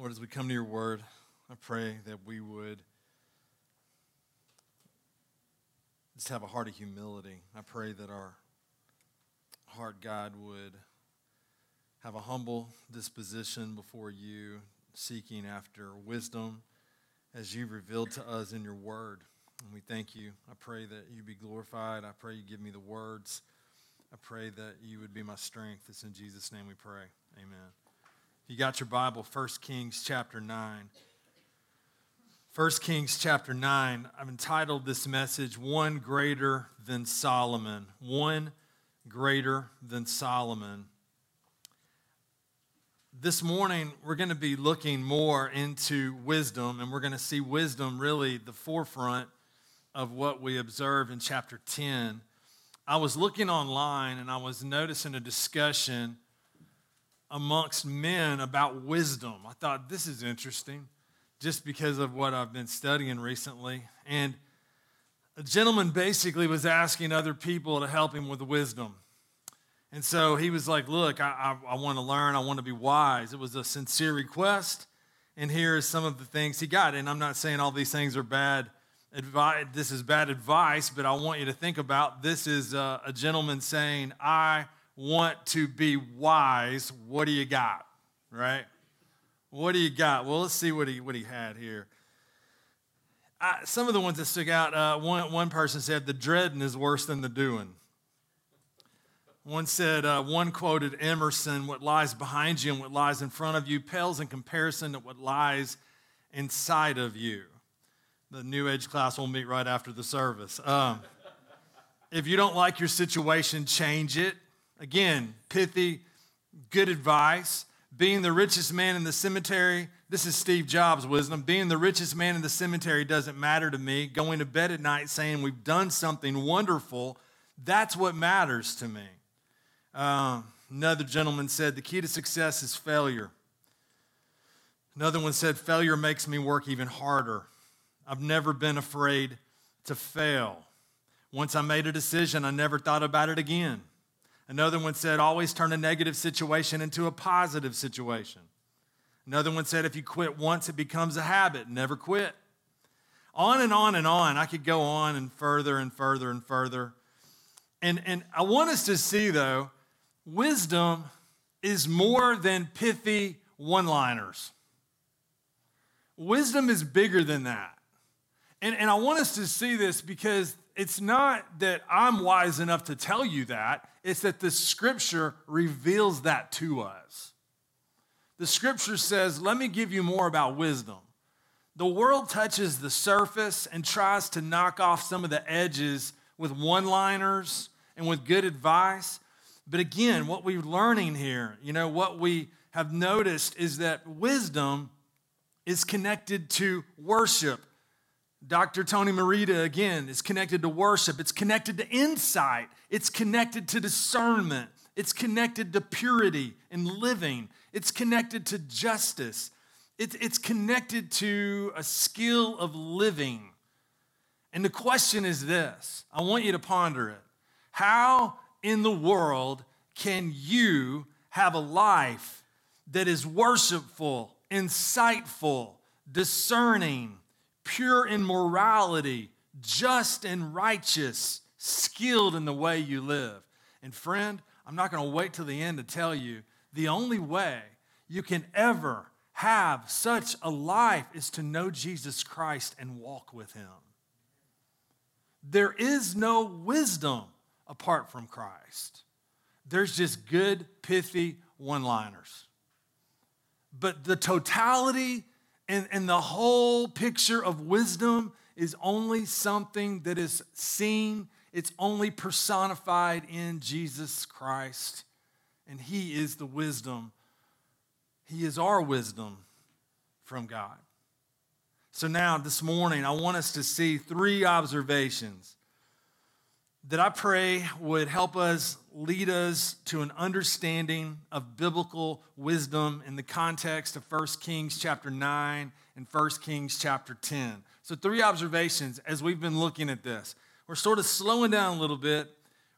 Lord, as we come to your word, I pray that we would just have a heart of humility. I pray that our heart, God, would have a humble disposition before you, seeking after wisdom as you revealed to us in your word. And we thank you. I pray that you be glorified. I pray you give me the words. I pray that you would be my strength. It's in Jesus' name we pray. Amen. You got your Bible, 1 Kings chapter 9. 1 Kings chapter 9, I've entitled this message, One Greater Than Solomon. One Greater Than Solomon. This morning, we're going to be looking more into wisdom, and we're going to see wisdom really the forefront of what we observe in chapter 10. I was looking online and I was noticing a discussion amongst men about wisdom. I thought this is interesting just because of what I've been studying recently. And a gentleman basically was asking other people to help him with wisdom. And so he was like, Look, I, I, I want to learn, I want to be wise. It was a sincere request. And here is some of the things he got. And I'm not saying all these things are bad advice. This is bad advice, but I want you to think about this is a, a gentleman saying, I want to be wise. What do you got? Right? What do you got? Well, let's see what he, what he had here. I, some of the ones that stick out, uh, one, one person said, the dreading is worse than the doing. One said, uh, one quoted Emerson, what lies behind you and what lies in front of you pales in comparison to what lies inside of you. The New Age class will meet right after the service. Um, if you don't like your situation, change it. Again, pithy, good advice being the richest man in the cemetery, this is Steve Jobs' wisdom. Being the richest man in the cemetery doesn't matter to me. Going to bed at night saying we've done something wonderful, that's what matters to me. Uh, another gentleman said the key to success is failure. Another one said failure makes me work even harder. I've never been afraid to fail. Once I made a decision, I never thought about it again. Another one said, always turn a negative situation into a positive situation. Another one said, if you quit once, it becomes a habit. Never quit. On and on and on. I could go on and further and further and further. And, and I want us to see, though, wisdom is more than pithy one liners. Wisdom is bigger than that. And, and I want us to see this because it's not that I'm wise enough to tell you that, it's that the scripture reveals that to us. The scripture says, Let me give you more about wisdom. The world touches the surface and tries to knock off some of the edges with one liners and with good advice. But again, what we're learning here, you know, what we have noticed is that wisdom is connected to worship Dr. Tony Merida, again, is connected to worship. It's connected to insight. It's connected to discernment. It's connected to purity and living. It's connected to justice. It's, it's connected to a skill of living. And the question is this I want you to ponder it. How in the world can you have a life that is worshipful, insightful, discerning, pure in morality, just and righteous, skilled in the way you live. And friend, I'm not going to wait till the end to tell you the only way you can ever have such a life is to know Jesus Christ and walk with him. There is no wisdom apart from Christ. There's just good, pithy one liners. But the totality and, and the whole picture of wisdom is only something that is seen, it's only personified in Jesus Christ. And He is the wisdom, He is our wisdom from God. So now, this morning, I want us to see three observations that I pray would help us lead us to an understanding of biblical wisdom in the context of 1 Kings chapter 9 and 1 Kings chapter 10. So, three observations as we've been looking at this. We're sort of slowing down a little bit.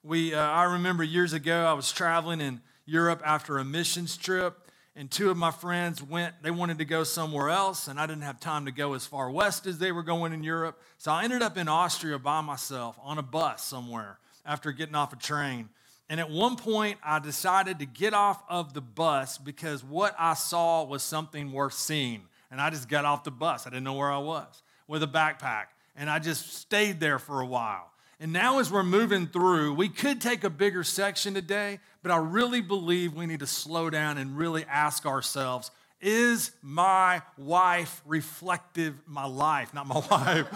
We, uh, I remember years ago, I was traveling in Europe after a missions trip, and two of my friends went, they wanted to go somewhere else, and I didn't have time to go as far west as they were going in Europe. So I ended up in Austria by myself on a bus somewhere after getting off a train. And at one point, I decided to get off of the bus because what I saw was something worth seeing. And I just got off the bus. I didn't know where I was with a backpack. And I just stayed there for a while. And now, as we're moving through, we could take a bigger section today, but I really believe we need to slow down and really ask ourselves is my wife reflective my life? Not my wife.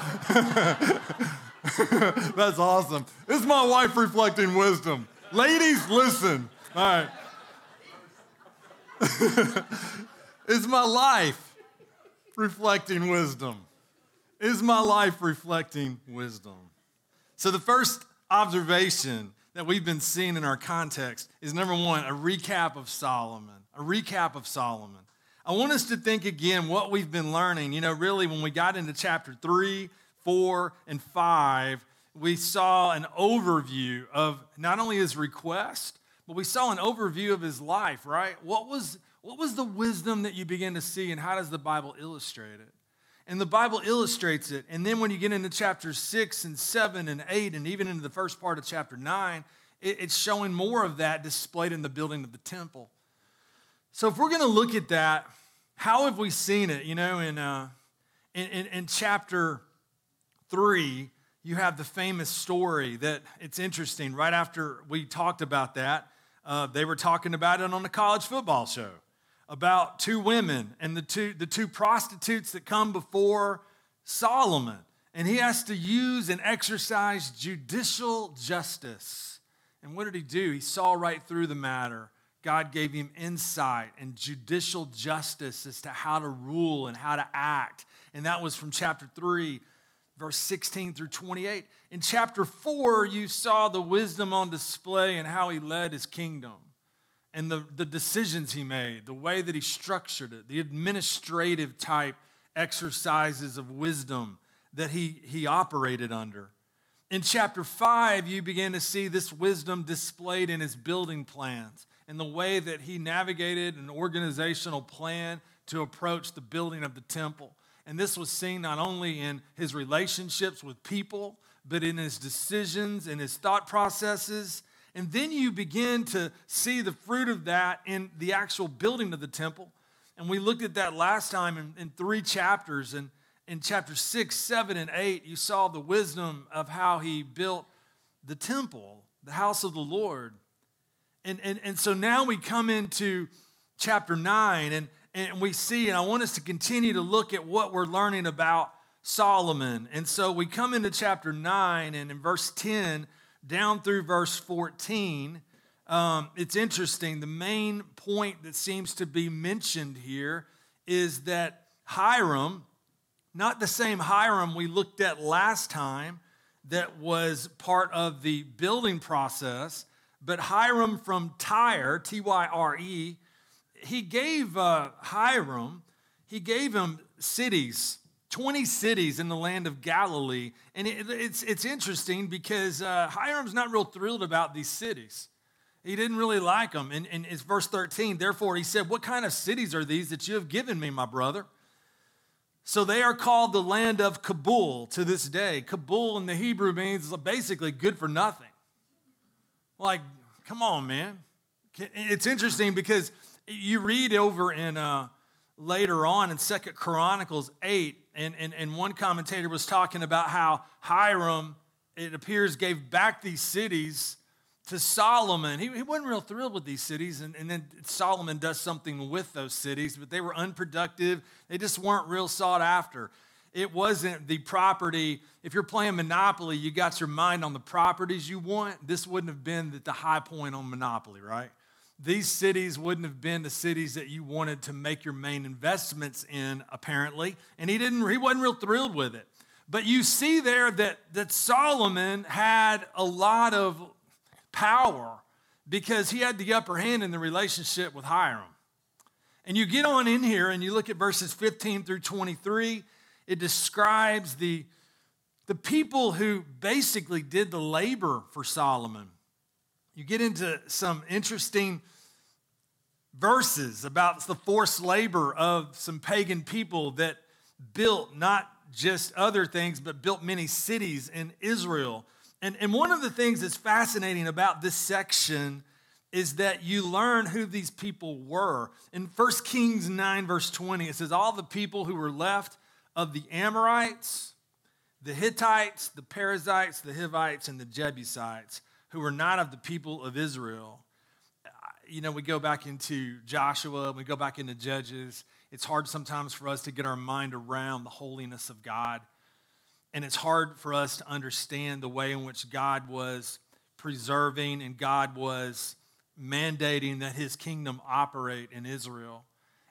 That's awesome. Is my wife reflecting wisdom? Ladies listen. All right. Is my life reflecting wisdom? Is my life reflecting wisdom so, the first observation that we've been seeing in our context is number one, a recap of Solomon. A recap of Solomon. I want us to think again what we've been learning. You know, really, when we got into chapter three, four, and five, we saw an overview of not only his request, but we saw an overview of his life, right? What was, what was the wisdom that you begin to see, and how does the Bible illustrate it? And the Bible illustrates it. And then when you get into chapters six and seven and eight, and even into the first part of chapter nine, it's showing more of that displayed in the building of the temple. So if we're going to look at that, how have we seen it? You know, in, uh, in, in, in chapter three, you have the famous story that it's interesting. Right after we talked about that, uh, they were talking about it on the college football show about two women and the two, the two prostitutes that come before Solomon. And he has to use and exercise judicial justice. And what did he do? He saw right through the matter. God gave him insight and judicial justice as to how to rule and how to act. And that was from chapter 3, verse 16 through 28. In chapter 4, you saw the wisdom on display and how he led his kingdom and the, the decisions he made, the way that he structured it, the administrative type exercises of wisdom that he, he operated under. In chapter 5, you begin to see this wisdom displayed in his building plans and the way that he navigated an organizational plan to approach the building of the temple. And this was seen not only in his relationships with people, but in his decisions and his thought processes and then you begin to see the fruit of that in the actual building of the temple. And we looked at that last time in, in three chapters. And in chapter six, seven, and eight, you saw the wisdom of how he built the temple, the house of the Lord. And, and, and so now we come into chapter nine, and, and we see, and I want us to continue to look at what we're learning about Solomon. And so we come into chapter 9, and in verse 10, down through verse 14, um, it's interesting. The main point that seems to be mentioned here is that Hiram, not the same Hiram we looked at last time that was part of the building process, but Hiram from Tyre, T Y R E, he gave uh, Hiram, he gave him cities 20 cities in the land of Galilee. And it, it's, it's interesting because uh, Hiram's not real thrilled about these cities. He didn't really like them. And, and it's verse 13. Therefore, he said, What kind of cities are these that you have given me, my brother? So they are called the land of Kabul to this day. Kabul in the Hebrew means basically good for nothing. Like, come on, man. It's interesting because you read over in uh, later on in Second Chronicles 8, and, and, and one commentator was talking about how Hiram, it appears, gave back these cities to Solomon. He, he wasn't real thrilled with these cities, and, and then Solomon does something with those cities, but they were unproductive. They just weren't real sought after. It wasn't the property. If you're playing Monopoly, you got your mind on the properties you want. This wouldn't have been the, the high point on Monopoly, right? These cities wouldn't have been the cities that you wanted to make your main investments in, apparently. And he didn't, he wasn't real thrilled with it. But you see there that, that Solomon had a lot of power because he had the upper hand in the relationship with Hiram. And you get on in here and you look at verses 15 through 23, it describes the, the people who basically did the labor for Solomon you get into some interesting verses about the forced labor of some pagan people that built not just other things, but built many cities in Israel. And, and one of the things that's fascinating about this section is that you learn who these people were. In 1 Kings 9, verse 20, it says, All the people who were left of the Amorites, the Hittites, the Perizzites, the Hivites, and the Jebusites, who were not of the people of Israel. You know, we go back into Joshua, we go back into Judges. It's hard sometimes for us to get our mind around the holiness of God. And it's hard for us to understand the way in which God was preserving and God was mandating that his kingdom operate in Israel.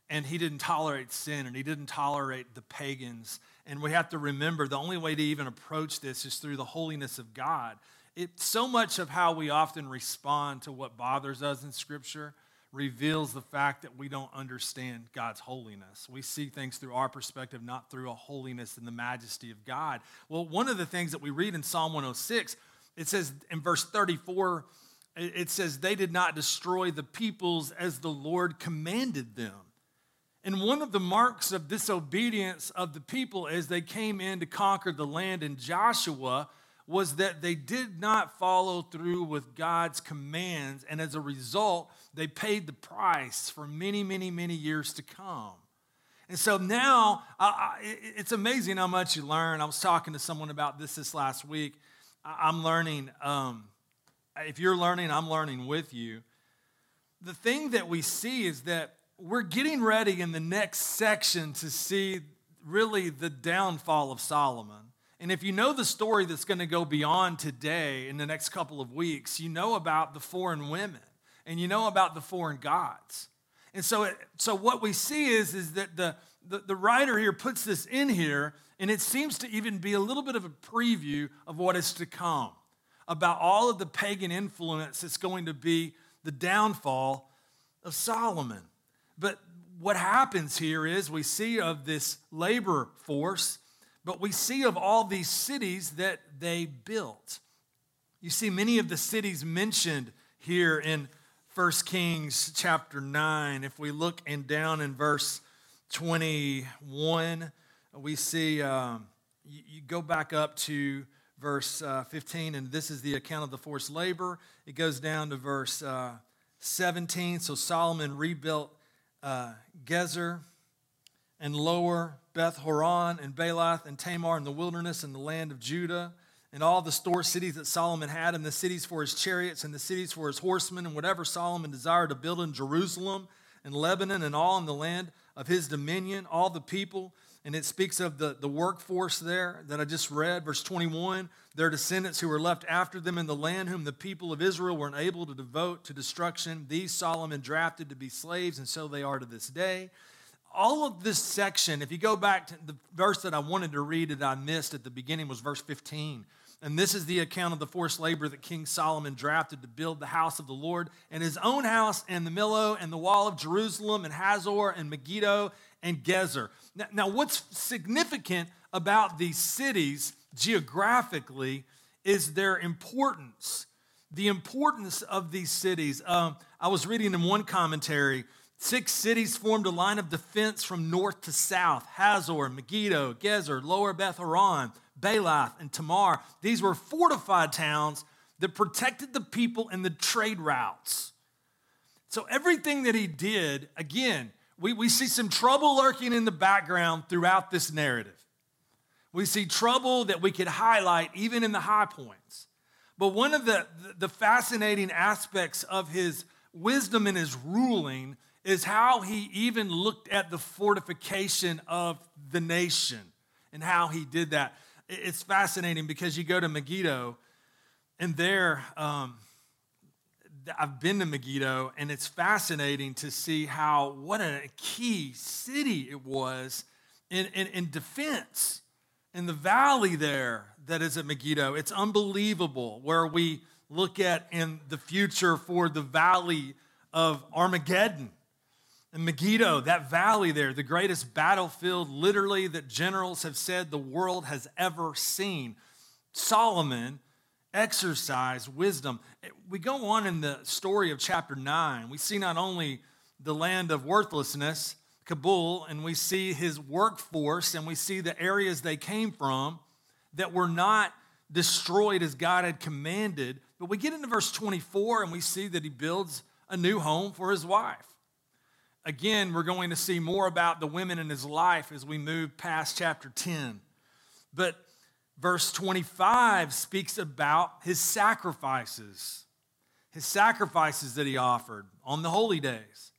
And he didn't tolerate sin and he didn't tolerate the pagans. And we have to remember the only way to even approach this is through the holiness of God. It, so much of how we often respond to what bothers us in Scripture reveals the fact that we don't understand God's holiness. We see things through our perspective, not through a holiness and the majesty of God. Well, one of the things that we read in Psalm 106, it says in verse 34, it says, They did not destroy the peoples as the Lord commanded them. And one of the marks of disobedience of the people as they came in to conquer the land in Joshua was that they did not follow through with God's commands. And as a result, they paid the price for many, many, many years to come. And so now it's amazing how much you learn. I was talking to someone about this this last week. I'm learning, um, if you're learning, I'm learning with you. The thing that we see is that we're getting ready in the next section to see really the downfall of Solomon. And if you know the story that's going to go beyond today in the next couple of weeks, you know about the foreign women and you know about the foreign gods. And so, it, so what we see is, is that the, the, the writer here puts this in here, and it seems to even be a little bit of a preview of what is to come about all of the pagan influence that's going to be the downfall of Solomon. But what happens here is we see of this labor force but we see of all these cities that they built. You see many of the cities mentioned here in 1 Kings chapter 9. If we look and down in verse 21, we see, um, you, you, go back up to verse uh, 15, and this is the account of the forced labor. It goes down to verse uh, 17. So Solomon rebuilt uh, Gezer and lower Beth Horon and Baalath and Tamar in the wilderness in the land of Judah, and all the store cities that Solomon had, and the cities for his chariots, and the cities for his horsemen, and whatever Solomon desired to build in Jerusalem and Lebanon, and all in the land of his dominion, all the people. And it speaks of the, the workforce there that I just read, verse 21. Their descendants who were left after them in the land, whom the people of Israel were unable to devote to destruction, these Solomon drafted to be slaves, and so they are to this day all of this section, if you go back to the verse that I wanted to read that I missed at the beginning was verse 15. And this is the account of the forced labor that King Solomon drafted to build the house of the Lord and his own house and the Millo and the wall of Jerusalem and Hazor and Megiddo and Gezer. Now, now what's significant about these cities geographically is their importance. The importance of these cities. Um, I was reading in one commentary Six cities formed a line of defense from north to south Hazor, Megiddo, Gezer, Lower Beth Horon, Baalath, and Tamar. These were fortified towns that protected the people and the trade routes. So, everything that he did, again, we, we see some trouble lurking in the background throughout this narrative. We see trouble that we could highlight even in the high points. But one of the, the fascinating aspects of his wisdom and his ruling is how he even looked at the fortification of the nation and how he did that. It's fascinating because you go to Megiddo, and there, um, I've been to Megiddo, and it's fascinating to see how what a key city it was in, in, in defense in the valley there that is at Megiddo. It's unbelievable where we look at in the future for the valley of Armageddon and Megiddo, that valley there, the greatest battlefield literally that generals have said the world has ever seen. Solomon exercised wisdom. We go on in the story of chapter 9. We see not only the land of worthlessness, Kabul, and we see his workforce and we see the areas they came from that were not destroyed as God had commanded. But we get into verse 24 and we see that he builds a new home for his wife. Again, we're going to see more about the women in his life as we move past chapter 10. But verse 25 speaks about his sacrifices, his sacrifices that he offered on the holy days.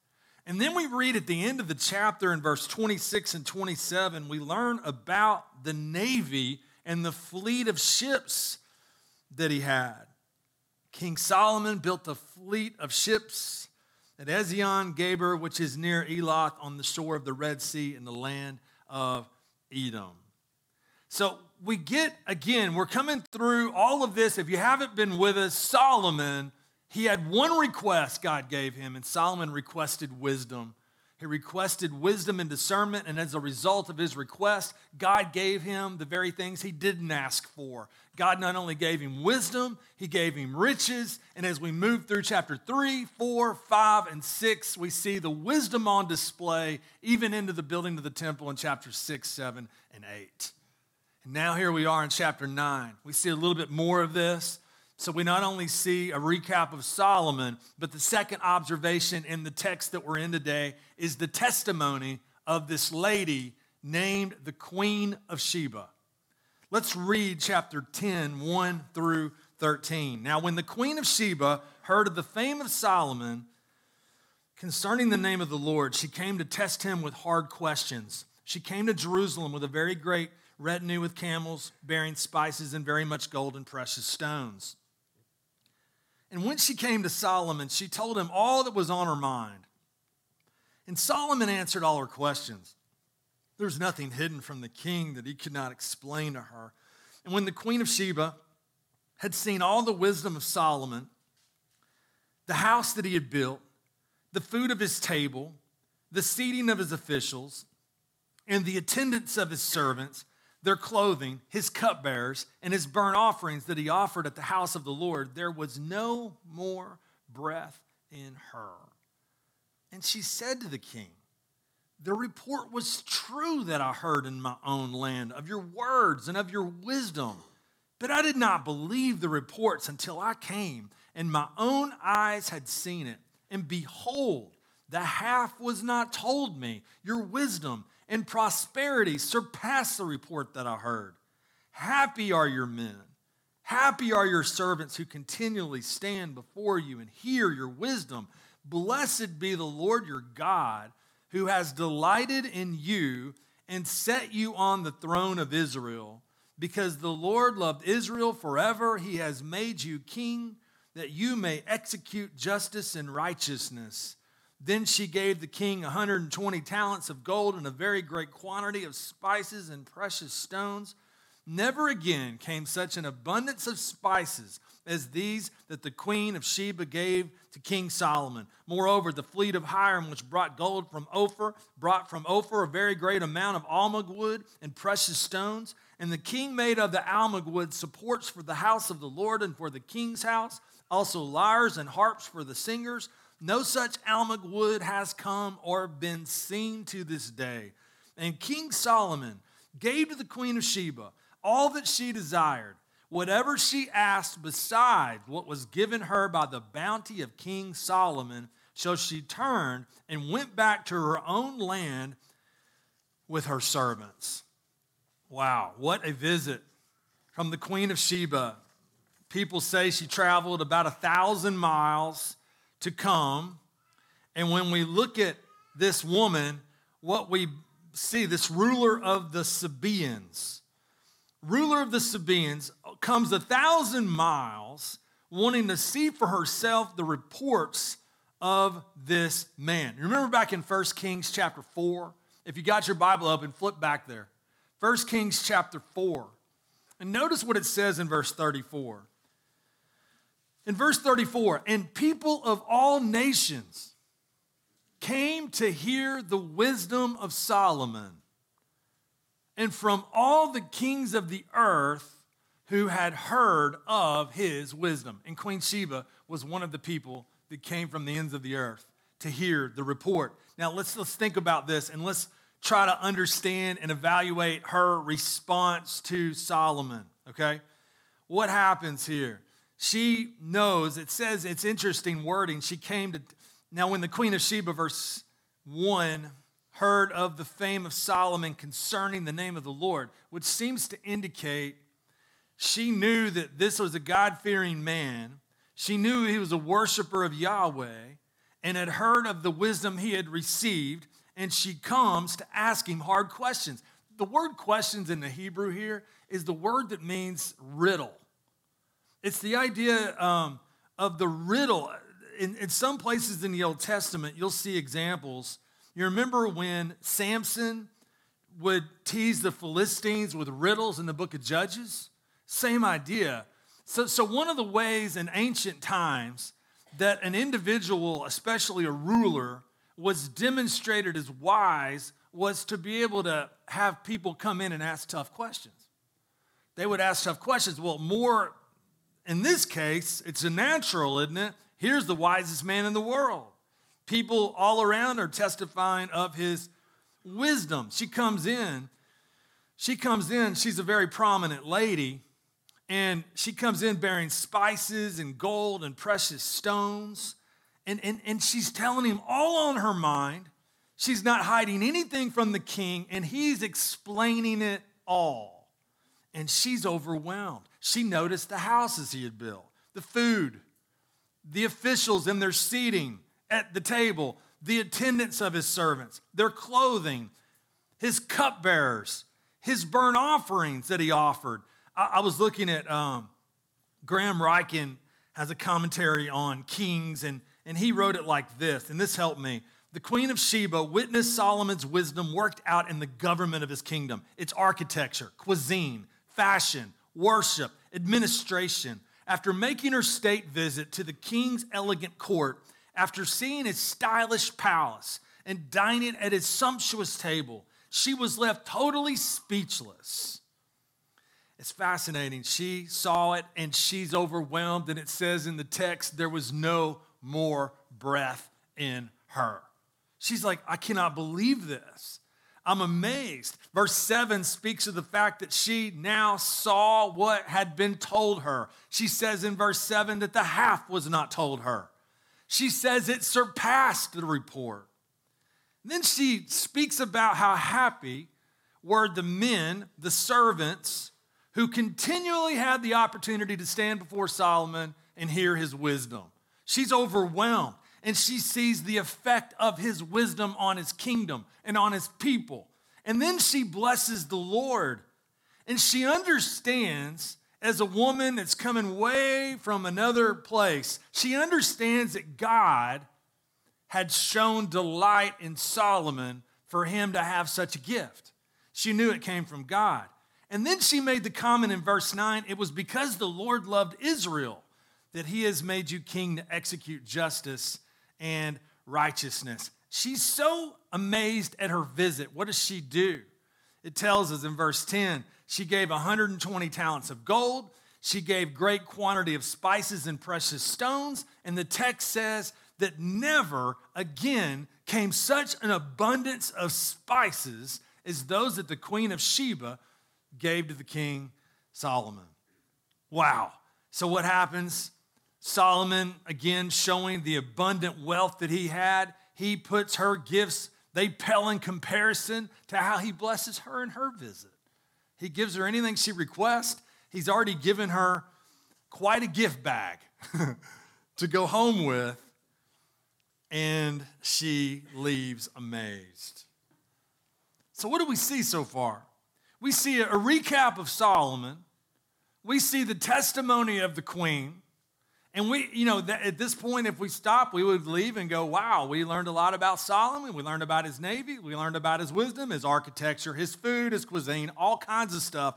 And then we read at the end of the chapter in verse 26 and 27, we learn about the navy and the fleet of ships that he had. King Solomon built a fleet of ships at Ezion Geber, which is near Eloth on the shore of the Red Sea in the land of Edom. So we get, again, we're coming through all of this. If you haven't been with us, Solomon, he had one request God gave him, and Solomon requested wisdom he requested wisdom and discernment, and as a result of his request, God gave him the very things he didn't ask for. God not only gave him wisdom, he gave him riches. And as we move through chapter 3, 4, 5, and 6, we see the wisdom on display, even into the building of the temple in chapter 6, 7, and 8. And now here we are in chapter 9. We see a little bit more of this. So we not only see a recap of Solomon, but the second observation in the text that we're in today is the testimony of this lady named the Queen of Sheba. Let's read chapter 10, 1 through 13. Now, when the Queen of Sheba heard of the fame of Solomon concerning the name of the Lord, she came to test him with hard questions. She came to Jerusalem with a very great retinue with camels bearing spices and very much gold and precious stones. And when she came to Solomon, she told him all that was on her mind. And Solomon answered all her questions. There was nothing hidden from the king that he could not explain to her. And when the queen of Sheba had seen all the wisdom of Solomon, the house that he had built, the food of his table, the seating of his officials, and the attendance of his servants, their clothing, his cupbearers, and his burnt offerings that he offered at the house of the Lord, there was no more breath in her. And she said to the king, The report was true that I heard in my own land of your words and of your wisdom. But I did not believe the reports until I came, and my own eyes had seen it. And behold, the half was not told me, your wisdom and prosperity surpass the report that I heard. Happy are your men. Happy are your servants who continually stand before you and hear your wisdom. Blessed be the Lord your God, who has delighted in you and set you on the throne of Israel. Because the Lord loved Israel forever, he has made you king, that you may execute justice and righteousness. Then she gave the king 120 talents of gold and a very great quantity of spices and precious stones. Never again came such an abundance of spices as these that the queen of Sheba gave to King Solomon. Moreover, the fleet of Hiram, which brought gold from Ophir, brought from Ophir a very great amount of almug wood and precious stones. And the king made of the almug wood supports for the house of the Lord and for the king's house, also lyres and harps for the singers no such almug wood has come or been seen to this day. And King Solomon gave to the queen of Sheba all that she desired, whatever she asked besides what was given her by the bounty of King Solomon. So she turned and went back to her own land with her servants. Wow, what a visit from the Queen of Sheba. People say she traveled about a thousand miles to come. And when we look at this woman, what we see, this ruler of the Sabaeans, ruler of the Sabaeans, comes a thousand miles wanting to see for herself the reports of this man. Remember back in 1 Kings chapter 4? If you got your Bible open, flip back there. 1 Kings chapter 4. And notice what it says in verse 34. In verse 34, and people of all nations came to hear the wisdom of Solomon, and from all the kings of the earth who had heard of his wisdom. And Queen Sheba was one of the people that came from the ends of the earth to hear the report. Now let's let's think about this and let's try to understand and evaluate her response to Solomon, okay? What happens here? She knows, it says it's interesting wording. She came to now when the Queen of Sheba verse 1 heard of the fame of Solomon concerning the name of the Lord, which seems to indicate she knew that this was a God fearing man. She knew he was a worshiper of Yahweh and had heard of the wisdom he had received, and she comes to ask him hard questions. The word questions in the Hebrew here is the word that means riddle. It's the idea um, of the riddle. In, in some places in the Old Testament, you'll see examples. You remember when Samson would tease the Philistines with riddles in the book of Judges? Same idea. So, so one of the ways in ancient times that an individual, especially a ruler, was demonstrated as wise was to be able to have people come in and ask tough questions. They would ask tough questions. Well, more in this case, it's a natural, isn't it? Here's the wisest man in the world. People all around are testifying of his wisdom. She comes in. She comes in. She's a very prominent lady. And she comes in bearing spices and gold and precious stones. And, and, and she's telling him all on her mind. She's not hiding anything from the king, and he's explaining it all. And she's overwhelmed. She noticed the houses he had built, the food, the officials in their seating at the table, the attendance of his servants, their clothing, his cupbearers, his burnt offerings that he offered, I, I was looking at um, Graham Ryken has a commentary on Kings, and, and he wrote it like this, and this helped me. The Queen of Sheba witnessed Solomon's wisdom worked out in the government of his kingdom, its architecture, cuisine, fashion, worship, administration. After making her state visit to the king's elegant court, after seeing his stylish palace and dining at his sumptuous table, she was left totally speechless. It's fascinating. She saw it and she's overwhelmed, and it says in the text, there was no more breath in her. She's like, I cannot believe this. I'm amazed. Verse 7 speaks of the fact that she now saw what had been told her. She says in verse 7 that the half was not told her. She says it surpassed the report. And then she speaks about how happy were the men, the servants, who continually had the opportunity to stand before Solomon and hear his wisdom. She's overwhelmed and she sees the effect of his wisdom on his kingdom and on his people. And then she blesses the Lord and she understands as a woman that's coming way from another place, she understands that God had shown delight in Solomon for him to have such a gift. She knew it came from God. And then she made the comment in verse 9 it was because the Lord loved Israel that he has made you king to execute justice and righteousness. She's so amazed at her visit. What does she do? It tells us in verse 10 she gave 120 talents of gold. She gave great quantity of spices and precious stones. And the text says that never again came such an abundance of spices as those that the queen of Sheba gave to the king Solomon. Wow. So, what happens? Solomon, again, showing the abundant wealth that he had, he puts her gifts, they pale in comparison to how he blesses her in her visit. He gives her anything she requests. He's already given her quite a gift bag to go home with, and she leaves amazed. So, what do we see so far? we see a recap of Solomon. We see the testimony of the queen. And we, you know, at this point, if we stop, we would leave and go, wow, we learned a lot about Solomon. We learned about his navy. We learned about his wisdom, his architecture, his food, his cuisine, all kinds of stuff.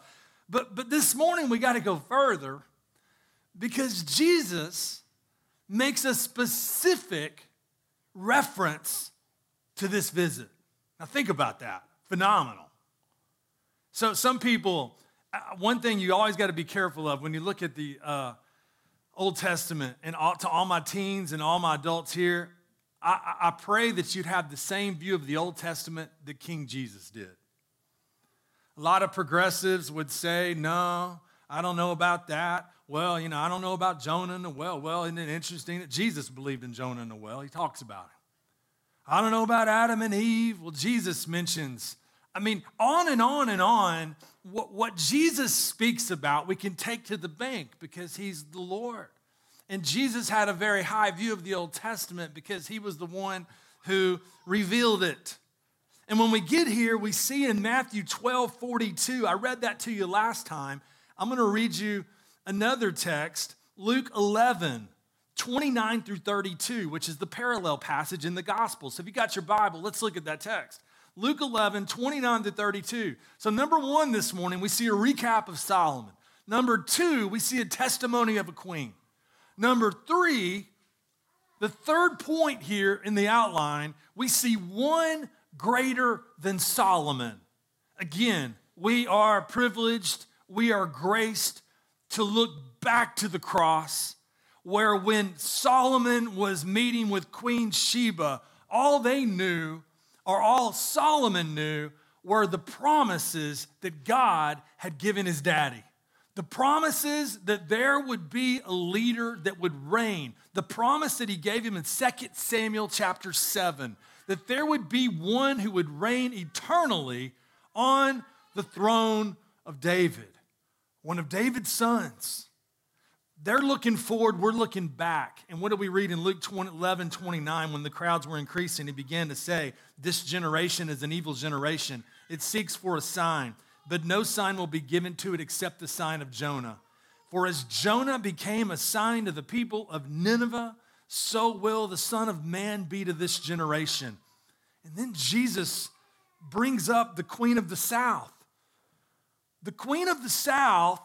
But, but this morning, we got to go further because Jesus makes a specific reference to this visit. Now, think about that. Phenomenal. So, some people, uh, one thing you always got to be careful of when you look at the uh, Old Testament, and all, to all my teens and all my adults here, I, I pray that you'd have the same view of the Old Testament that King Jesus did. A lot of progressives would say, no, I don't know about that. Well, you know, I don't know about Jonah and the well. Well, isn't it interesting that Jesus believed in Jonah and the well? He talks about it. I don't know about Adam and Eve. Well, Jesus mentions. I mean, on and on and on. What, what Jesus speaks about, we can take to the bank because he's the Lord. And Jesus had a very high view of the Old Testament because he was the one who revealed it. And when we get here, we see in Matthew 12 42, I read that to you last time. I'm going to read you another text, Luke 11 29 through 32, which is the parallel passage in the Gospel. So if you got your Bible, let's look at that text. Luke 11, 29 to 32. So, number one this morning, we see a recap of Solomon. Number two, we see a testimony of a queen. Number three, the third point here in the outline, we see one greater than Solomon. Again, we are privileged, we are graced to look back to the cross where when Solomon was meeting with Queen Sheba, all they knew, or all Solomon knew, were the promises that God had given his daddy. The promises that there would be a leader that would reign. The promise that he gave him in 2 Samuel chapter 7 that there would be one who would reign eternally on the throne of David, one of David's sons. They're looking forward, we're looking back. And what do we read in Luke 20, 11 29 when the crowds were increasing? He began to say, This generation is an evil generation. It seeks for a sign, but no sign will be given to it except the sign of Jonah. For as Jonah became a sign to the people of Nineveh, so will the Son of Man be to this generation. And then Jesus brings up the Queen of the South. The Queen of the South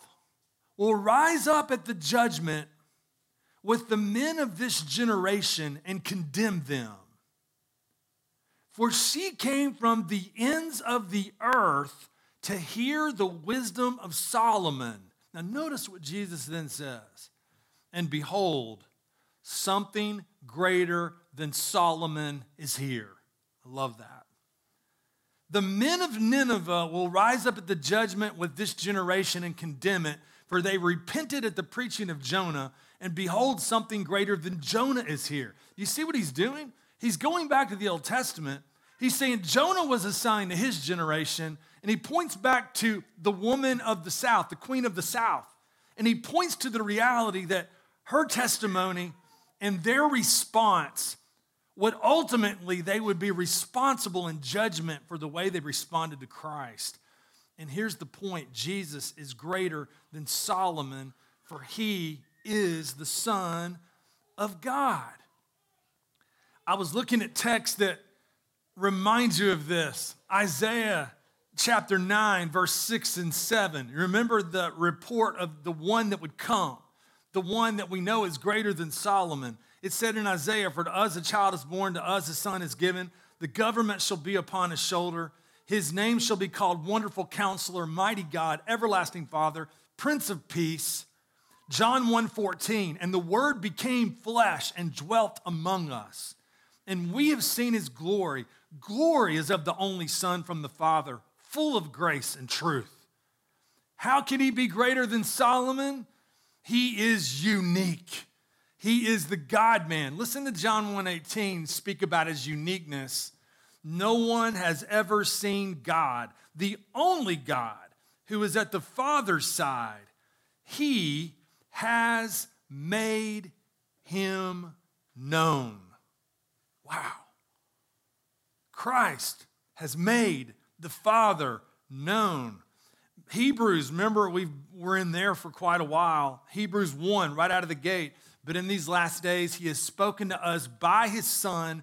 will rise up at the judgment with the men of this generation and condemn them. For she came from the ends of the earth to hear the wisdom of Solomon. Now, notice what Jesus then says. And behold, something greater than Solomon is here. I love that. The men of Nineveh will rise up at the judgment with this generation and condemn it for they repented at the preaching of Jonah, and behold, something greater than Jonah is here. You see what he's doing? He's going back to the Old Testament. He's saying Jonah was assigned to his generation, and he points back to the woman of the South, the queen of the South. And he points to the reality that her testimony and their response would ultimately, they would be responsible in judgment for the way they responded to Christ. And here's the point Jesus is greater than Solomon, for he is the Son of God. I was looking at text that reminds you of this Isaiah chapter 9, verse 6 and 7. Remember the report of the one that would come, the one that we know is greater than Solomon. It said in Isaiah, For to us a child is born, to us a son is given, the government shall be upon his shoulder his name shall be called Wonderful Counselor, Mighty God, Everlasting Father, Prince of Peace. John 1:14, and the word became flesh and dwelt among us. And we have seen his glory. Glory is of the only Son from the Father, full of grace and truth. How can he be greater than Solomon? He is unique. He is the God man. Listen to John 1:18 speak about his uniqueness. No one has ever seen God, the only God who is at the Father's side. He has made him known. Wow. Christ has made the Father known. Hebrews, remember, we were in there for quite a while. Hebrews 1, right out of the gate. But in these last days, he has spoken to us by his Son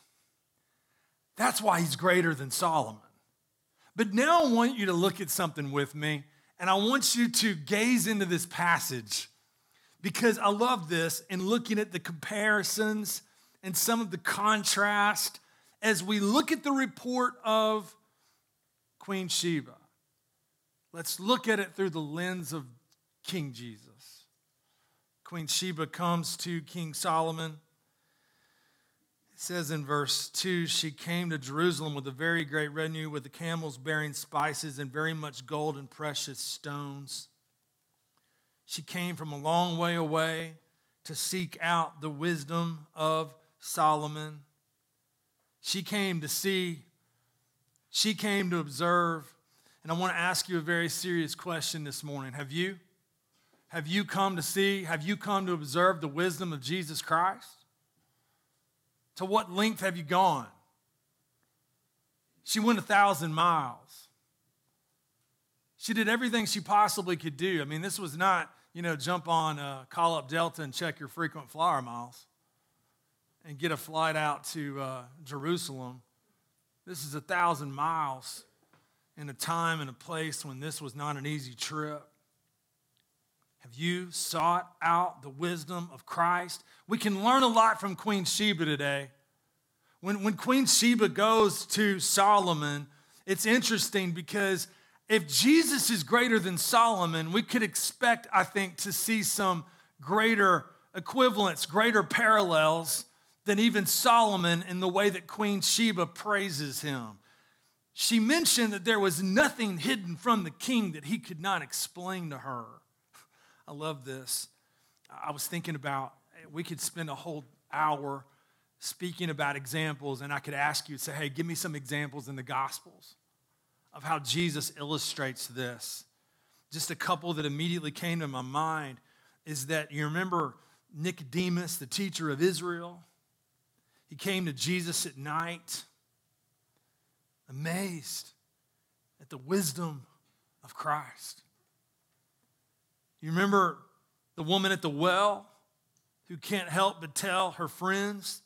That's why he's greater than Solomon. But now I want you to look at something with me, and I want you to gaze into this passage because I love this and looking at the comparisons and some of the contrast as we look at the report of Queen Sheba. Let's look at it through the lens of King Jesus. Queen Sheba comes to King Solomon says in verse 2 she came to Jerusalem with a very great retinue, with the camels bearing spices and very much gold and precious stones. She came from a long way away to seek out the wisdom of Solomon. She came to see, she came to observe. And I want to ask you a very serious question this morning. Have you? Have you come to see, have you come to observe the wisdom of Jesus Christ? To what length have you gone? She went a thousand miles. She did everything she possibly could do. I mean, this was not, you know, jump on, uh, call up Delta and check your frequent flyer miles and get a flight out to uh, Jerusalem. This is a thousand miles in a time and a place when this was not an easy trip. Have you sought out the wisdom of Christ? We can learn a lot from Queen Sheba today. When, when Queen Sheba goes to Solomon, it's interesting because if Jesus is greater than Solomon, we could expect, I think, to see some greater equivalents, greater parallels than even Solomon in the way that Queen Sheba praises him. She mentioned that there was nothing hidden from the king that he could not explain to her. I love this. I was thinking about, we could spend a whole hour speaking about examples, and I could ask you, to say, hey, give me some examples in the Gospels of how Jesus illustrates this. Just a couple that immediately came to my mind is that you remember Nicodemus, the teacher of Israel? He came to Jesus at night, amazed at the wisdom of Christ. You remember the woman at the well who can't help but tell her friends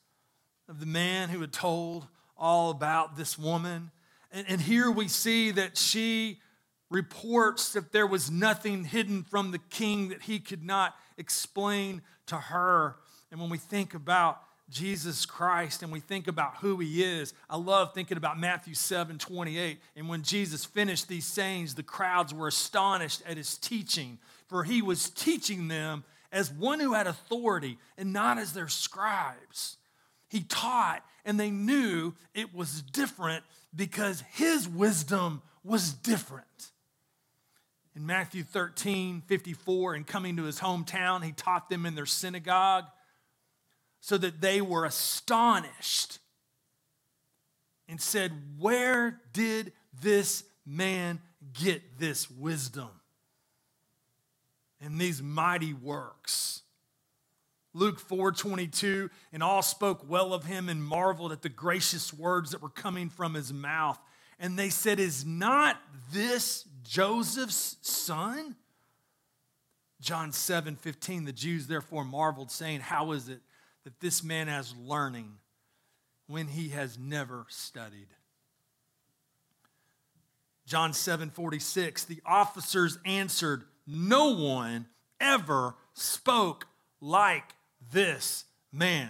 of the man who had told all about this woman? And, and here we see that she reports that there was nothing hidden from the king that he could not explain to her. And when we think about Jesus Christ and we think about who he is, I love thinking about Matthew 7 28. And when Jesus finished these sayings, the crowds were astonished at his teaching for he was teaching them as one who had authority and not as their scribes. He taught, and they knew it was different because his wisdom was different. In Matthew 13, 54, and coming to his hometown, he taught them in their synagogue so that they were astonished and said, Where did this man get this wisdom? And these mighty works. Luke 4:22 and all spoke well of him and marveled at the gracious words that were coming from his mouth. And they said is not this Joseph's son? John 7:15 the Jews therefore marveled saying how is it that this man has learning when he has never studied? John 7:46 the officers answered no one ever spoke like this man.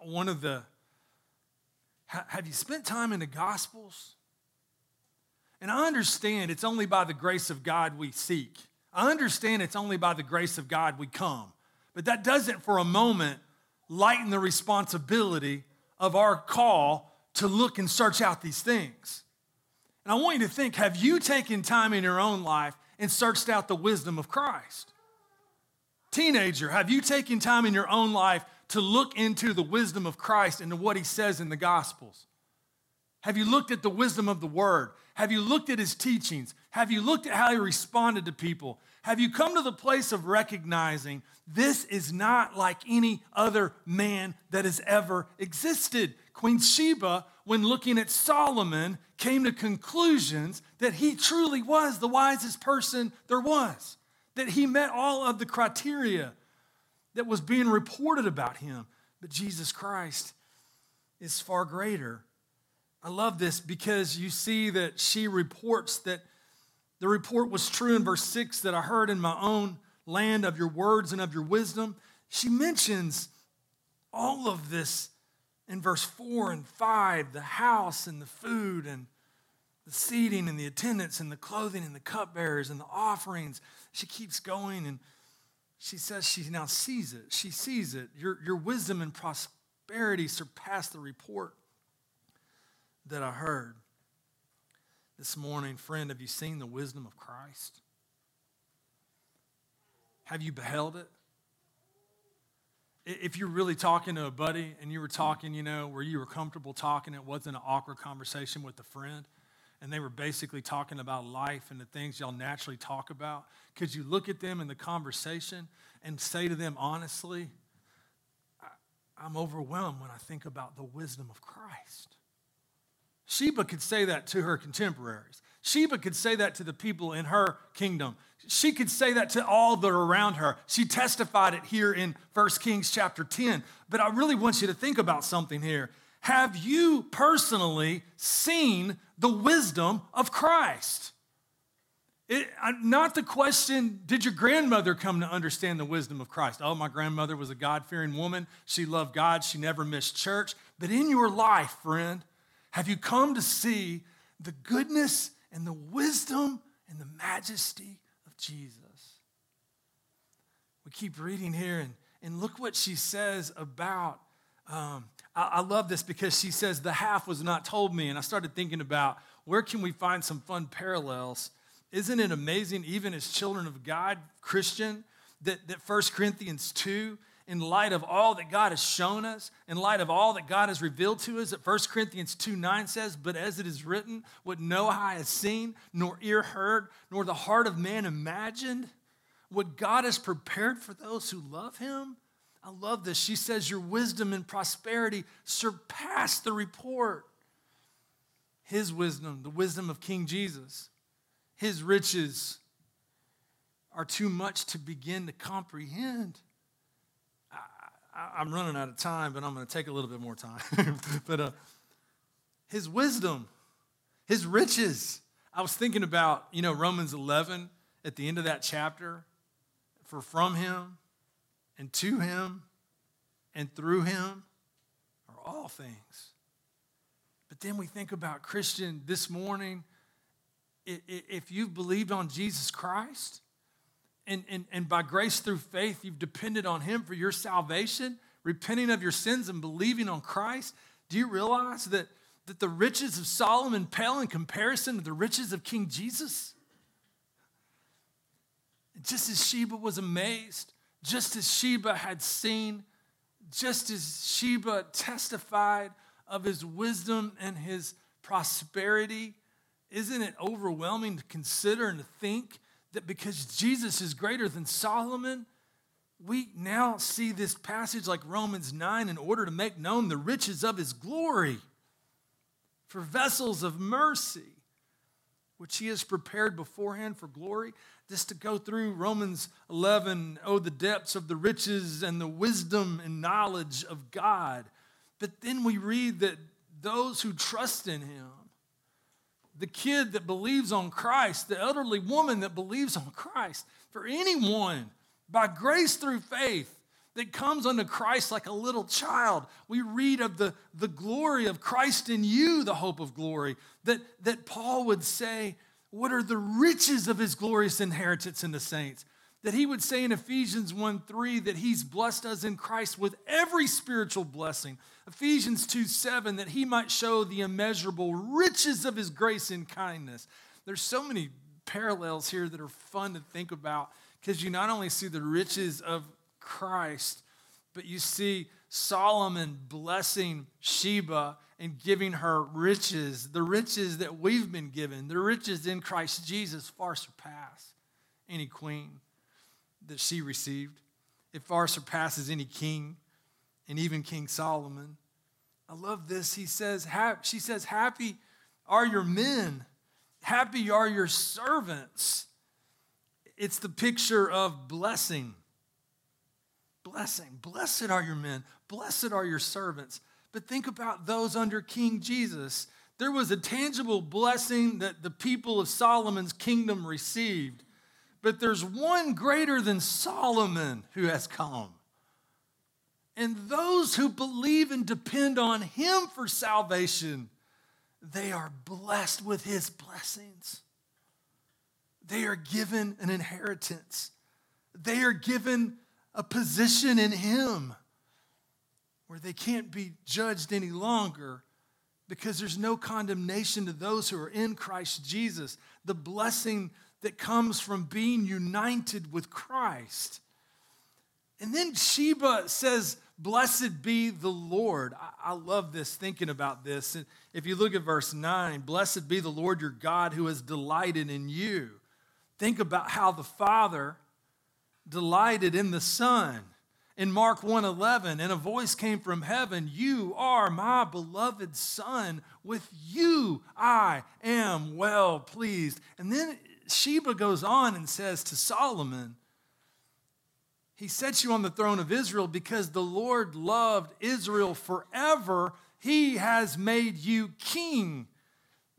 One of the, have you spent time in the Gospels? And I understand it's only by the grace of God we seek. I understand it's only by the grace of God we come. But that doesn't for a moment lighten the responsibility of our call to look and search out these things. And I want you to think have you taken time in your own life and searched out the wisdom of Christ? Teenager, have you taken time in your own life to look into the wisdom of Christ and to what he says in the Gospels? Have you looked at the wisdom of the Word? Have you looked at his teachings? Have you looked at how he responded to people? Have you come to the place of recognizing this is not like any other man that has ever existed? Queen Sheba, when looking at Solomon, came to conclusions that he truly was the wisest person there was, that he met all of the criteria that was being reported about him. But Jesus Christ, is far greater. I love this because you see that she reports that the report was true in verse 6 that I heard in my own land of your words and of your wisdom. She mentions all of this in verse 4 and 5 the house and the food and the seating and the attendants and the clothing and the cupbearers and the offerings. She keeps going and she says she now sees it. She sees it. Your, your wisdom and prosperity surpass the report that I heard. This morning, friend, have you seen the wisdom of Christ? Have you beheld it? If you're really talking to a buddy and you were talking, you know, where you were comfortable talking, it wasn't an awkward conversation with a friend, and they were basically talking about life and the things y'all naturally talk about, could you look at them in the conversation and say to them honestly, I'm overwhelmed when I think about the wisdom of Christ? Sheba could say that to her contemporaries. Sheba could say that to the people in her kingdom she could say that to all that are around her. She testified it here in 1 Kings chapter 10. But I really want you to think about something here. Have you personally seen the wisdom of Christ? It, not the question, did your grandmother come to understand the wisdom of Christ? Oh, my grandmother was a God fearing woman. She loved God. She never missed church. But in your life, friend, have you come to see the goodness and the wisdom and the majesty Jesus. We keep reading here, and, and look what she says about. Um, I, I love this because she says, The half was not told me. And I started thinking about where can we find some fun parallels? Isn't it amazing, even as children of God, Christian, that, that 1 Corinthians 2 in light of all that God has shown us, in light of all that God has revealed to us, that 1 Corinthians 2 9 says, But as it is written, what no eye has seen, nor ear heard, nor the heart of man imagined, what God has prepared for those who love him. I love this. She says, Your wisdom and prosperity surpass the report. His wisdom, the wisdom of King Jesus, his riches are too much to begin to comprehend. I, am running out of time, but I'm going to take a little bit more time. but uh, his wisdom, his riches. I was thinking about, you know, Romans 11 at the end of that chapter. For from him and to him and through him are all things. But then we think about Christian this morning. If you've believed on Jesus Christ, and, and, and by grace through faith, you've depended on Him for your salvation, repenting of your sins and believing on Christ, do you realize that, that the riches of Solomon pale in comparison to the riches of King Jesus? Just as Sheba was amazed, just as Sheba had seen, just as Sheba testified of his wisdom and his prosperity, isn't it overwhelming to consider and to think that because Jesus is greater than Solomon, we now see this passage like Romans 9 in order to make known the riches of his glory for vessels of mercy, which he has prepared beforehand for glory. Just to go through Romans 11, oh, the depths of the riches and the wisdom and knowledge of God. But then we read that those who trust in him, the kid that believes on Christ, the elderly woman that believes on Christ, for anyone by grace through faith that comes unto Christ like a little child. We read of the, the glory of Christ in you, the hope of glory, that, that Paul would say, What are the riches of his glorious inheritance in the saints? That he would say in Ephesians 1 3 that he's blessed us in Christ with every spiritual blessing Ephesians 2 7, that he might show the immeasurable riches of his grace and kindness. There's so many parallels here that are fun to think about because you not only see the riches of Christ, but you see Solomon blessing Sheba and giving her riches. The riches that we've been given, the riches in Christ Jesus far surpass any queen that she received. It far surpasses any king and even King Solomon. I love this. He says, she says, Happy are your men, happy are your servants. It's the picture of blessing. Blessing. Blessed are your men, blessed are your servants. But think about those under King Jesus. There was a tangible blessing that the people of Solomon's kingdom received. But there's one greater than Solomon who has come. And those who believe and depend on him for salvation, they are blessed with his blessings. They are given an inheritance. They are given a position in him where they can't be judged any longer because there's no condemnation to those who are in Christ Jesus. The blessing that comes from being united with Christ. And then Sheba says, Blessed be the Lord. I, I, love this, thinking about this. And if you look at verse 9, Blessed be the Lord your God who has delighted in you. Think about how the Father delighted in the Son. In Mark 1:11, and a voice came from heaven, "You are my beloved son, with you I am well pleased." And then Sheba goes on and says to Solomon, he sets you on the throne of Israel because the Lord loved Israel forever. He has made you king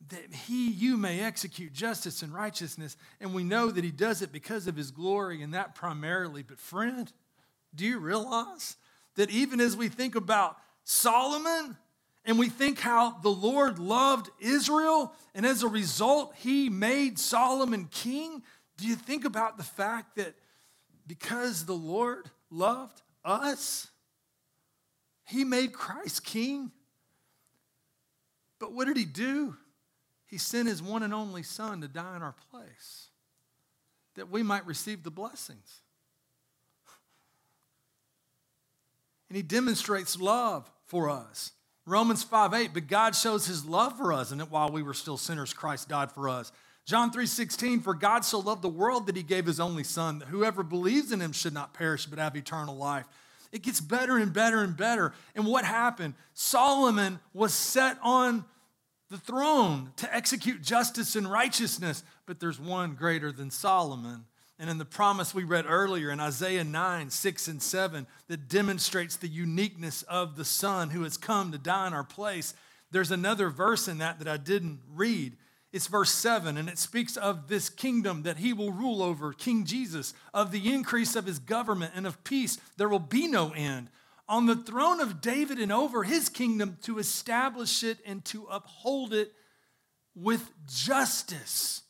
that he you may execute justice and righteousness and we know that he does it because of his glory and that primarily but friend do you realize that even as we think about Solomon and we think how the Lord loved Israel and as a result he made Solomon king do you think about the fact that because the Lord loved us, He made Christ king. But what did He do? He sent His one and only Son to die in our place that we might receive the blessings. And He demonstrates love for us. Romans 5 8, but God shows His love for us, and that while we were still sinners, Christ died for us. John 3:16 for God so loved the world that he gave his only son that whoever believes in him should not perish but have eternal life. It gets better and better and better. And what happened? Solomon was set on the throne to execute justice and righteousness, but there's one greater than Solomon. And in the promise we read earlier in Isaiah 9, 6, and 7, that demonstrates the uniqueness of the Son who has come to die in our place, there's another verse in that that I didn't read. It's verse 7, and it speaks of this kingdom that he will rule over, King Jesus, of the increase of his government and of peace. There will be no end. On the throne of David and over his kingdom to establish it and to uphold it with justice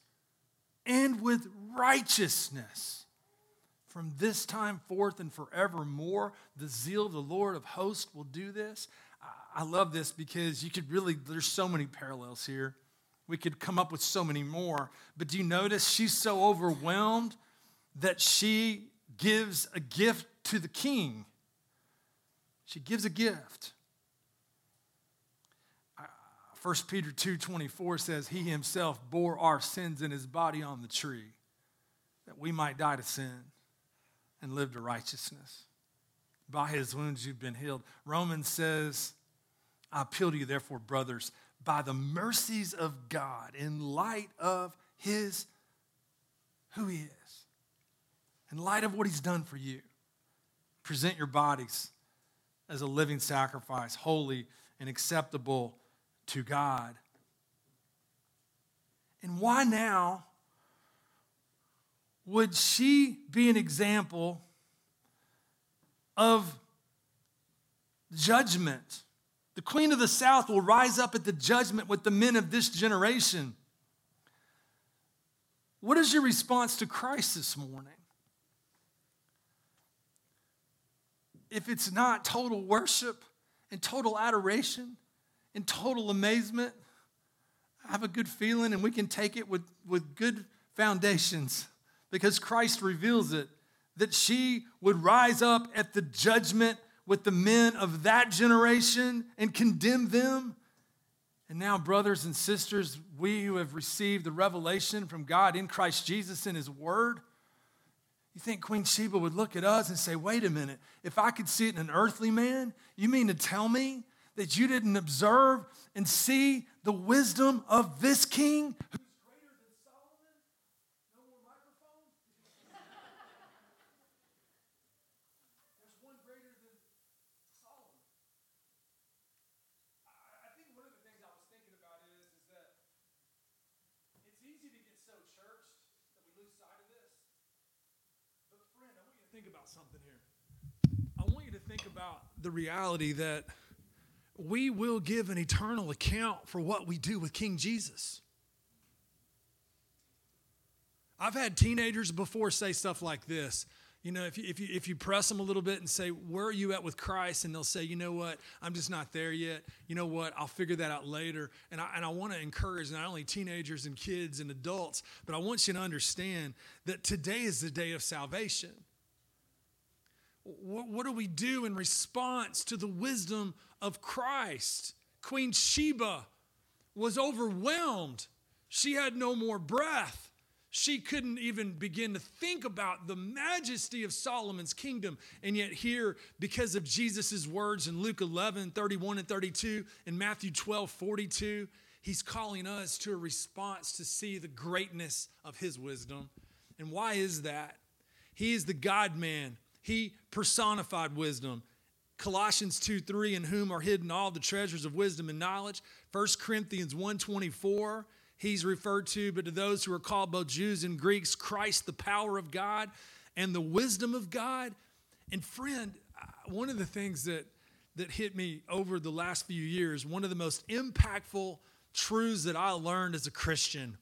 and with righteousness. From this time forth and forevermore, the zeal of the Lord of hosts will do this. I love this because you could really, there's so many parallels here. We could come up with so many more. But do you notice she's so overwhelmed that she gives a gift to the king? She gives a gift. 1 Peter 2:24 says he himself bore our sins in his body on the tree that we might die to sin and live to righteousness. By his wounds you've been healed. Romans says, I appeal to you therefore brothers by the mercies of God in light of his who he is, in light of what he's done for you. Present your bodies as a living sacrifice, holy and acceptable to God. And why now would she be an example of judgment? The queen of the south will rise up at the judgment with the men of this generation. What is your response to Christ this morning? If it's not total worship and total adoration and total amazement, I have a good feeling and we can take it with, with good foundations because Christ reveals it that she would rise up at the judgment with the men of that generation and condemn them. And now, brothers and sisters, we who have received the revelation from God in Christ Jesus in His Word, you think Queen Sheba would look at us and say, wait a minute, if I could see it in an earthly man, you mean to tell me that you didn't observe and see the wisdom of this king to think about something here. I want you to think about the reality that we will give an eternal account for what we do with King Jesus. I've had teenagers before say stuff like this. You know, if you, if, you, if you press them a little bit and say, Where are you at with Christ? And they'll say, You know what? I'm just not there yet. You know what? I'll figure that out later. And I, and I want to encourage not only teenagers and kids and adults, but I want you to understand that today is the day of salvation. What, do we do in response to the wisdom of Christ? Queen Sheba was overwhelmed, she had no more breath she couldn't even begin to think about the majesty of Solomon's kingdom. And yet, here, because of Jesus' words in Luke 11, 31 and 32, and Matthew 12, 42, he's calling us to a response to see the greatness of his wisdom. And why is that? He is the God man, he personified wisdom. Colossians 2 3, in whom are hidden all the treasures of wisdom and knowledge. 1 Corinthians 1 24, he's referred to, but to those who are called both Jews and Greeks, Christ, the power of God and the wisdom of God. And friend, uh, one of the things that, that hit me over the last few years, one of the most impactful truths that I learned as a Christian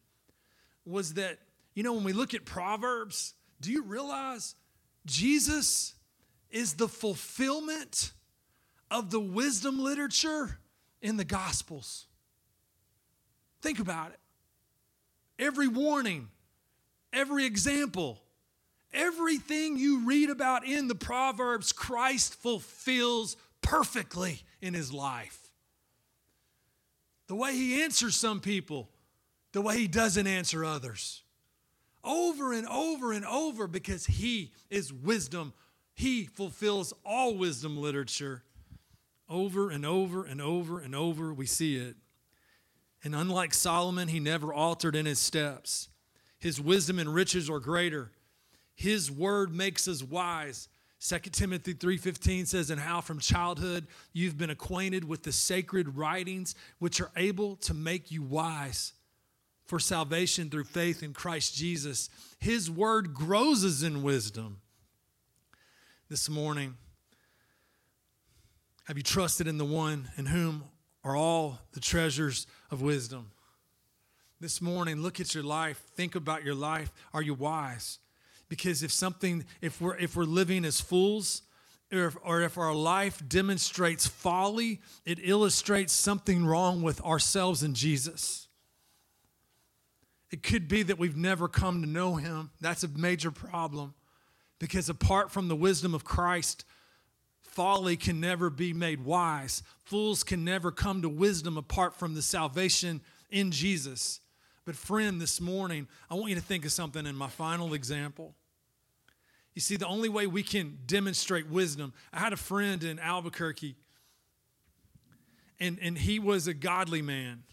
was that, you know, when we look at Proverbs, do you realize Jesus is the fulfillment of the wisdom literature in the Gospels? Think about it every warning, every example, everything you read about in the Proverbs, Christ fulfills perfectly in his life. The way he answers some people, the way he doesn't answer others. Over and over and over because he is wisdom. He fulfills all wisdom literature. Over and over and over and over, we see it. And unlike Solomon, he never altered in his steps. His wisdom and riches are greater. His word makes us wise. 2 Timothy 3:15 says, "And how from childhood you've been acquainted with the sacred writings which are able to make you wise for salvation through faith in Christ Jesus." His word grows us in wisdom. This morning, have you trusted in the one in whom are all the treasures of wisdom. This morning, look at your life, think about your life. Are you wise? Because if something, if we're if we're living as fools, or if, or if our life demonstrates folly, it illustrates something wrong with ourselves and Jesus. It could be that we've never come to know Him. That's a major problem. Because apart from the wisdom of Christ, Folly can never be made wise. Fools can never come to wisdom apart from the salvation in Jesus. But, friend, this morning, I want you to think of something in my final example. You see, the only way we can demonstrate wisdom, I had a friend in Albuquerque, and, and he was a godly man.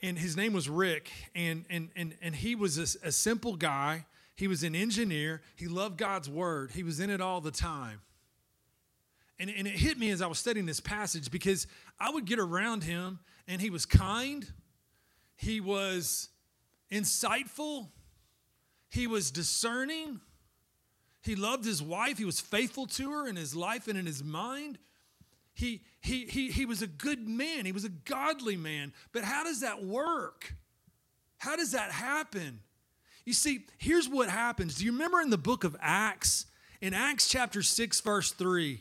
And his name was Rick, and, and, and, and he was a, a simple guy he was an engineer. He loved God's word. He was in it all the time. And, and it hit me as I was studying this passage because I would get around him and he was kind, he was insightful, he was discerning, he loved his wife, he was faithful to her in his life and in his mind. He, he, he, he was a good man, he was a godly man. But how does that work? How does that happen? You see, here's what happens. Do you remember in the book of Acts, in Acts chapter 6, verse 3,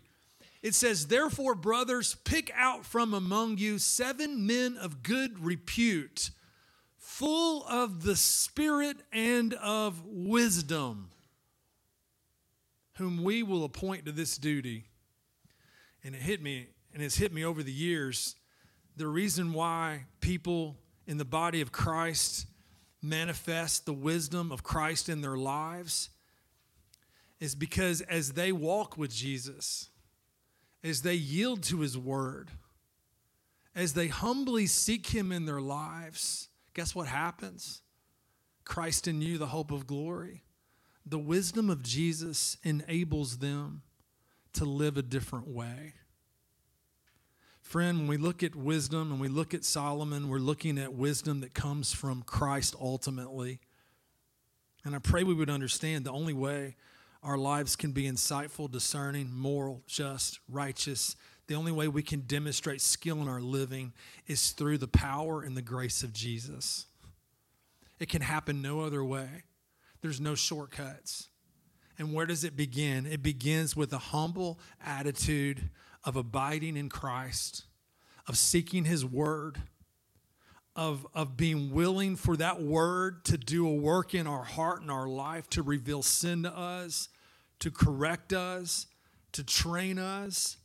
it says, Therefore, brothers, pick out from among you seven men of good repute, full of the Spirit and of wisdom, whom we will appoint to this duty. And it hit me, and it's hit me over the years. The reason why people in the body of Christ manifest the wisdom of Christ in their lives is because as they walk with Jesus, as they yield to his word, as they humbly seek him in their lives, guess what happens? Christ in you, the hope of glory. The wisdom of Jesus enables them to live a different way. Friend, when we look at wisdom and we look at Solomon, we're looking at wisdom that comes from Christ ultimately. And I pray we would understand the only way our lives can be insightful, discerning, moral, just, righteous, the only way we can demonstrate skill in our living is through the power and the grace of Jesus. It can happen no other way. There's no shortcuts. And where does it begin? It begins with a humble attitude of abiding in Christ, of seeking His Word, of, of being willing for that Word to do a work in our heart and our life, to reveal sin to us, to correct us, to train us.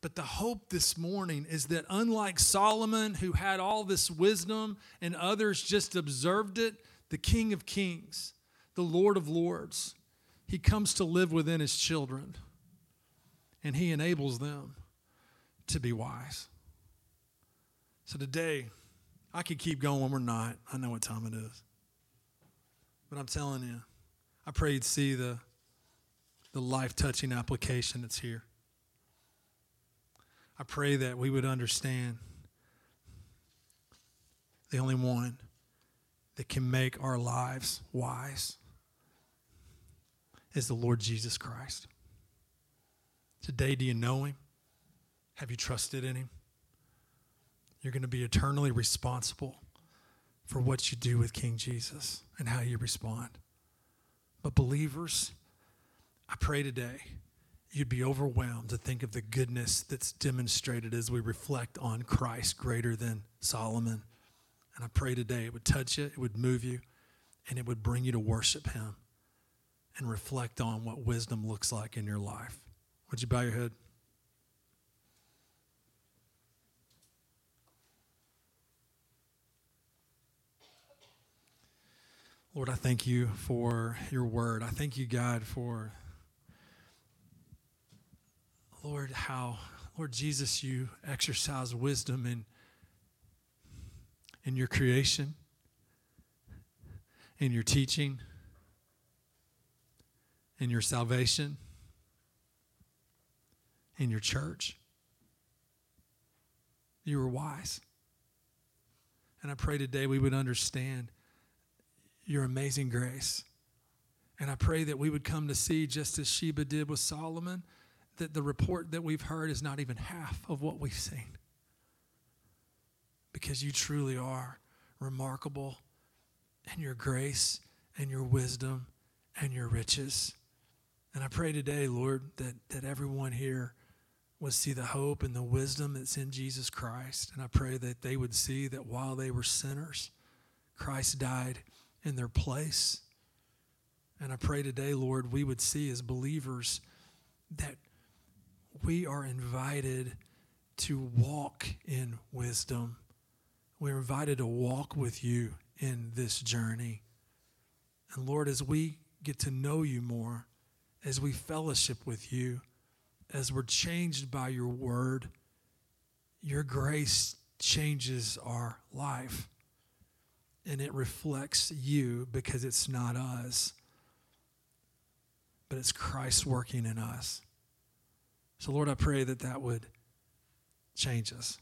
But the hope this morning is that unlike Solomon, who had all this wisdom and others just observed it, the King of Kings, the Lord of Lords, he comes to live within his children and he enables them to be wise. So today, I could keep going, when we're not. I know what time it is. But I'm telling you, I pray you'd see the, the life touching application that's here. I pray that we would understand the only one that can make our lives wise is the Lord Jesus Christ. Today, do you know him? Have you trusted in him? You're going to be eternally responsible for what you do with King Jesus and how you respond. But, believers, I pray today you'd be overwhelmed to think of the goodness that's demonstrated as we reflect on Christ greater than Solomon. And I pray today it would touch you, it would move you, and it would bring you to worship Him and reflect on what wisdom looks like in your life. Would you bow your head? Lord, I thank you for your word. I thank you, God, for, Lord, how, Lord Jesus, you exercise wisdom in, in your creation, in your teaching, in your salvation, in your church. You were wise. And I pray today we would understand your amazing grace. And I pray that we would come to see, just as Sheba did with Solomon, that the report that we've heard is not even half of what we've seen. Because you truly are remarkable in your grace and your wisdom and your riches. And I pray today, Lord, that, that everyone here would see the hope and the wisdom that's in Jesus Christ. And I pray that they would see that while they were sinners, Christ died in their place. And I pray today, Lord, we would see as believers that we are invited to walk in wisdom. We're invited to walk with you in this journey. And Lord, as we get to know you more, as we fellowship with you, as we're changed by your word, your grace changes our life and it reflects you because it's not us, but it's Christ working in us. So, Lord, I pray that that would change us.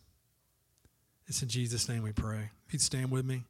It's in Jesus' name we pray. If you'd stand with me.